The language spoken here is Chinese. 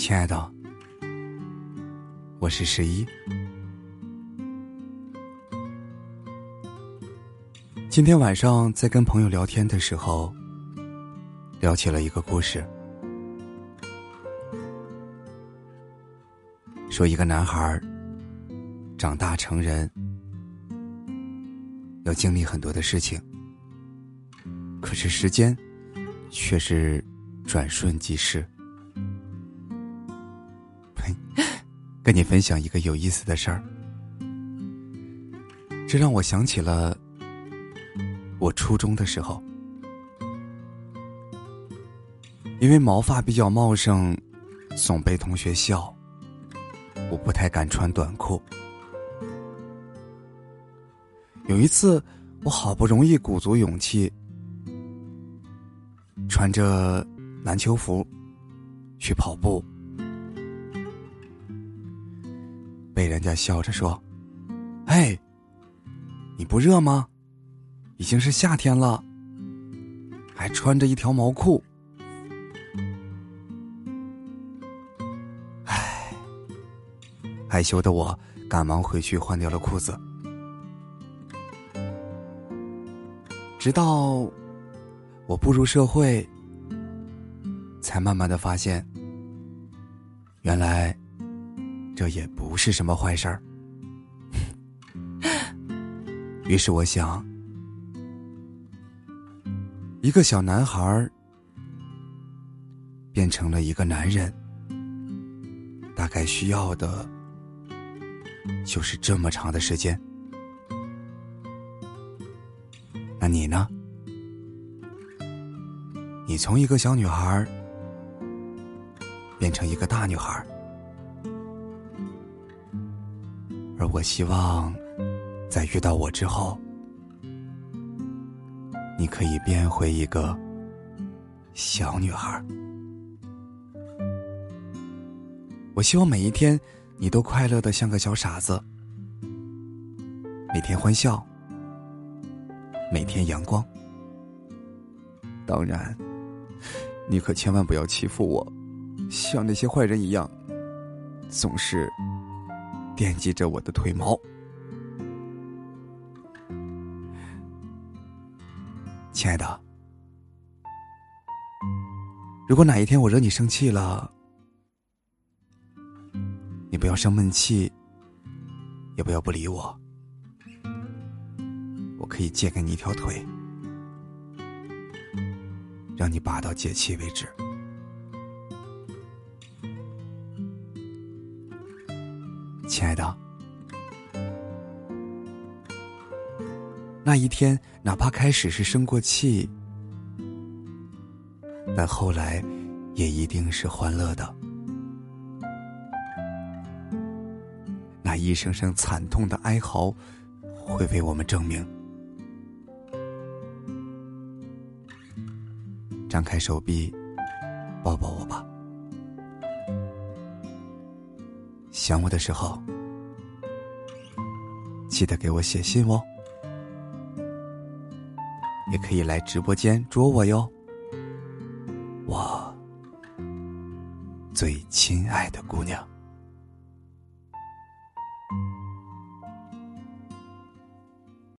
亲爱的，我是十一。今天晚上在跟朋友聊天的时候，聊起了一个故事，说一个男孩长大成人，要经历很多的事情，可是时间却是转瞬即逝。跟你分享一个有意思的事儿，这让我想起了我初中的时候，因为毛发比较茂盛，总被同学笑，我不太敢穿短裤。有一次，我好不容易鼓足勇气，穿着篮球服去跑步。被人家笑着说：“嘿，你不热吗？已经是夏天了，还穿着一条毛裤。”唉，害羞的我赶忙回去换掉了裤子。直到我步入社会，才慢慢的发现，原来。这也不是什么坏事儿。于是我想，一个小男孩变成了一个男人，大概需要的就是这么长的时间。那你呢？你从一个小女孩变成一个大女孩。而我希望，在遇到我之后，你可以变回一个小女孩。我希望每一天你都快乐的像个小傻子，每天欢笑，每天阳光。当然，你可千万不要欺负我，像那些坏人一样，总是。惦记着我的腿毛，亲爱的。如果哪一天我惹你生气了，你不要生闷气，也不要不理我。我可以借给你一条腿，让你拔到解气为止。亲爱的，那一天哪怕开始是生过气，但后来也一定是欢乐的。那一声声惨痛的哀嚎，会为我们证明。张开手臂，抱抱我吧。想我的时候，记得给我写信哦。也可以来直播间捉我哟，我最亲爱的姑娘。